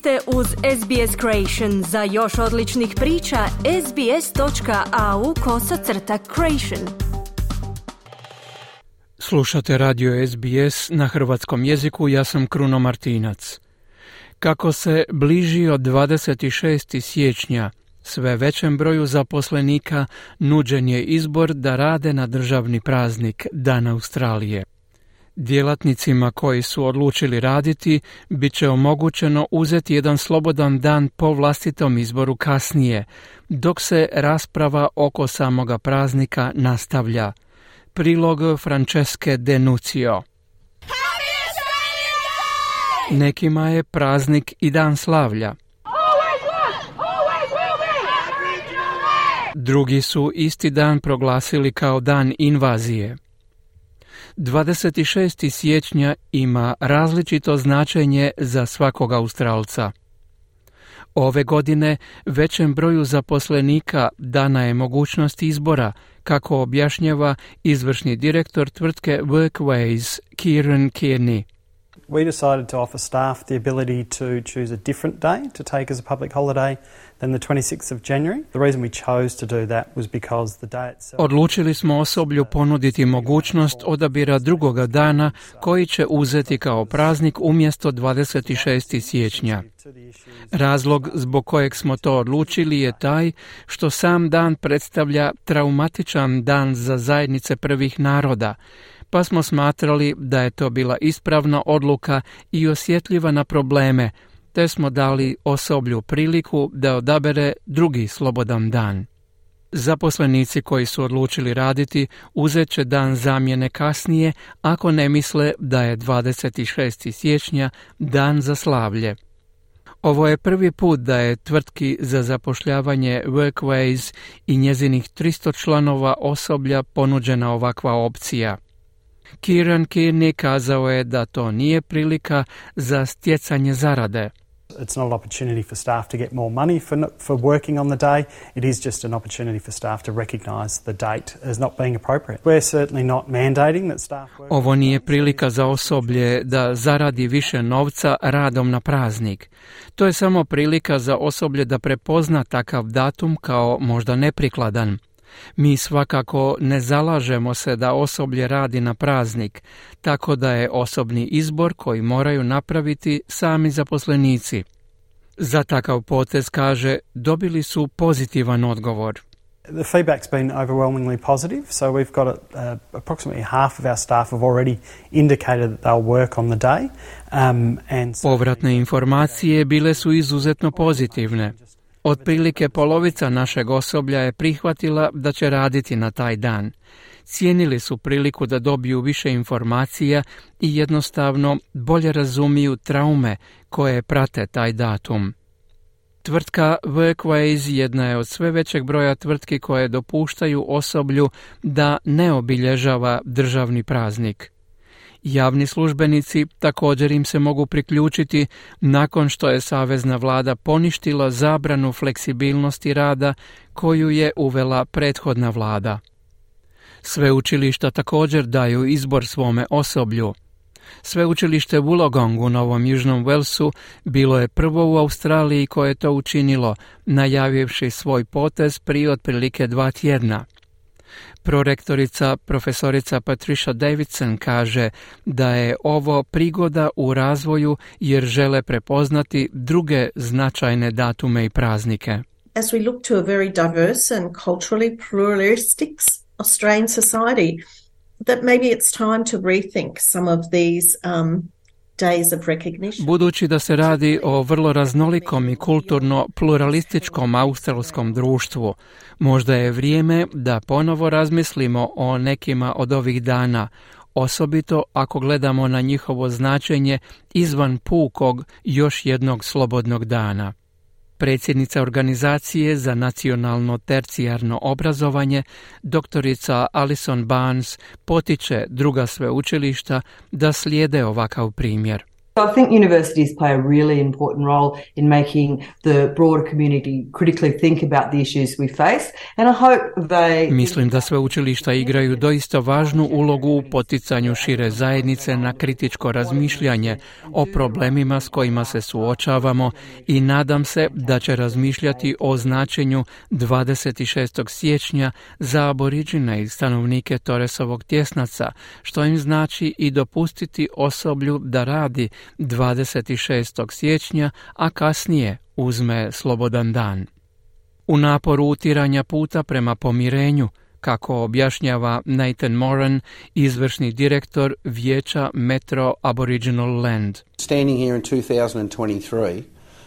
ste uz SBS Creation. Za još odličnih priča, sbs.au kosacrta creation. Slušate radio SBS na hrvatskom jeziku, ja sam Kruno Martinac. Kako se bliži od 26. siječnja, sve većem broju zaposlenika nuđen je izbor da rade na državni praznik Dan Australije. Djelatnicima koji su odlučili raditi bit će omogućeno uzeti jedan slobodan dan po vlastitom izboru kasnije, dok se rasprava oko samoga praznika nastavlja. Prilog Franceske Denucio Nekima je praznik i dan slavlja. Drugi su isti dan proglasili kao dan invazije. 26. siječnja ima različito značenje za svakog Australca. Ove godine većem broju zaposlenika dana je mogućnost izbora, kako objašnjava izvršni direktor tvrtke Workways Kieran Kearney. We decided to offer staff the ability to choose a different day to take as a public holiday than the 26th of January. The reason we chose to do that was because the day itself... Odlučili smo osoblju ponuditi mogućnost odabira drugoga dana koji će uzeti kao praznik umjesto 26. siječnja. Razlog zbog kojeg smo to odlučili je taj što sam dan predstavlja traumatičan dan za zajednice prvih naroda, pa smo smatrali da je to bila ispravna odluka i osjetljiva na probleme, te smo dali osoblju priliku da odabere drugi slobodan dan. Zaposlenici koji su odlučili raditi uzet će dan zamjene kasnije ako ne misle da je 26. siječnja dan za slavlje. Ovo je prvi put da je tvrtki za zapošljavanje Workways i njezinih 300 članova osoblja ponuđena ovakva opcija. Kieran Kearney kazao je da to nije prilika za stjecanje zarade. It's not an opportunity for staff to get more money for, for working on the day. It is just an opportunity for staff to recognise the date as not being appropriate. We're certainly not mandating that staff work. Ovo nije prilika za osoblje da zaradi više novca radom na praznik. To je samo prilika za osoblje da prepozna takav datum kao možda neprikladan. Mi svakako ne zalažemo se da osoblje radi na praznik, tako da je osobni izbor koji moraju napraviti sami zaposlenici. Za takav potez kaže dobili su pozitivan odgovor. The feedback's been overwhelmingly positive, so we've got uh, approximately half of our staff have already indicated that they'll work on the day. Um, and Povratne informacije bile su izuzetno pozitivne. Otprilike polovica našeg osoblja je prihvatila da će raditi na taj dan. Cijenili su priliku da dobiju više informacija i jednostavno bolje razumiju traume koje prate taj datum. Tvrtka Workways jedna je od sve većeg broja tvrtki koje dopuštaju osoblju da ne obilježava državni praznik. Javni službenici također im se mogu priključiti nakon što je savezna vlada poništila zabranu fleksibilnosti rada koju je uvela prethodna vlada. Sveučilišta također daju izbor svome osoblju. Sveučilište Wollongong u Novom Južnom Walesu bilo je prvo u Australiji koje je to učinilo, najavivši svoj potez prije otprilike dva tjedna. Prorektorica profesorica Patricia Davidson kaže da je ovo prigoda u razvoju jer žele prepoznati druge značajne datume i praznike. As we look to a very diverse and culturally pluralistic Australian society, that maybe it's time to rethink some of these um, Budući da se radi o vrlo raznolikom i kulturno pluralističkom australskom društvu, možda je vrijeme da ponovo razmislimo o nekima od ovih dana, osobito ako gledamo na njihovo značenje izvan pukog još jednog slobodnog dana. Predsjednica organizacije za nacionalno tercijarno obrazovanje, doktorica Alison Barnes, potiče druga sveučilišta da slijede ovakav primjer. I think universities play a really important role in making the broader community critically think about the issues we face and I hope they Mislim da sve učilišta igraju doista važnu ulogu u poticanju šire zajednice na kritičko razmišljanje o problemima s kojima se suočavamo i nadam se da će razmišljati o značenju 26. siječnja za aboriđine i stanovnike Toresovog tjesnaca, što im znači i dopustiti osoblju da radi 26. siječnja, a kasnije uzme slobodan dan. U naporu utiranja puta prema pomirenju, kako objašnjava Nathan Moran, izvršni direktor vijeća Metro Aboriginal Land. Standing here in 2023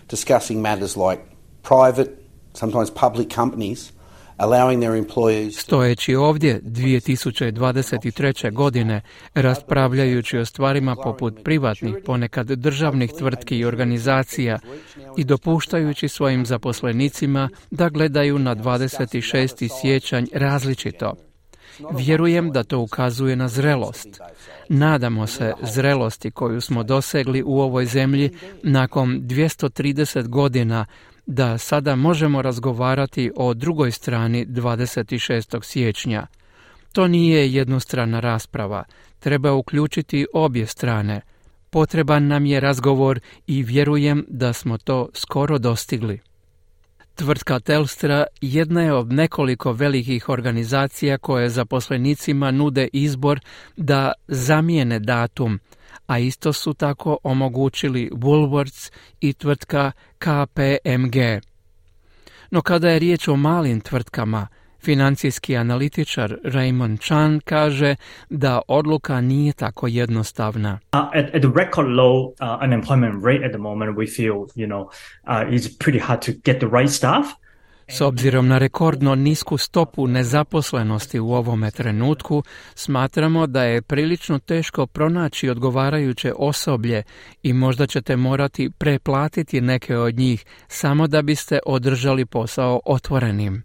discussing matters like private, sometimes public companies Stojeći ovdje 2023. godine, raspravljajući o stvarima poput privatnih, ponekad državnih tvrtki i organizacija i dopuštajući svojim zaposlenicima da gledaju na 26. sjećanj različito. Vjerujem da to ukazuje na zrelost. Nadamo se zrelosti koju smo dosegli u ovoj zemlji nakon 230 godina da sada možemo razgovarati o drugoj strani 26. siječnja. To nije jednostrana rasprava, treba uključiti obje strane. Potreban nam je razgovor i vjerujem da smo to skoro dostigli. Tvrtka Telstra jedna je od nekoliko velikih organizacija koje zaposlenicima nude izbor da zamijene datum a isto su tako omogućili Woolworths i tvrtka KPMG. No kada je riječ o malim tvrtkama, Financijski analitičar Raymond Chan kaže da odluka nije tako jednostavna. Uh, at, at the record low uh, unemployment rate at the moment, we feel, you know, uh, it's pretty hard to get the right staff. S obzirom na rekordno nisku stopu nezaposlenosti u ovome trenutku, smatramo da je prilično teško pronaći odgovarajuće osoblje i možda ćete morati preplatiti neke od njih samo da biste održali posao otvorenim.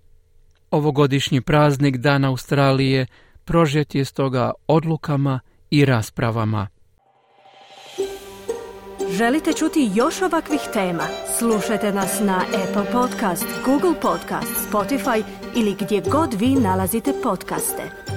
Ovogodišnji praznik Dan Australije prožet je stoga odlukama i raspravama. Želite čuti još ovakvih tema? Slušajte nas na Apple Podcast, Google Podcast, Spotify ili gdje god vi nalazite podcaste.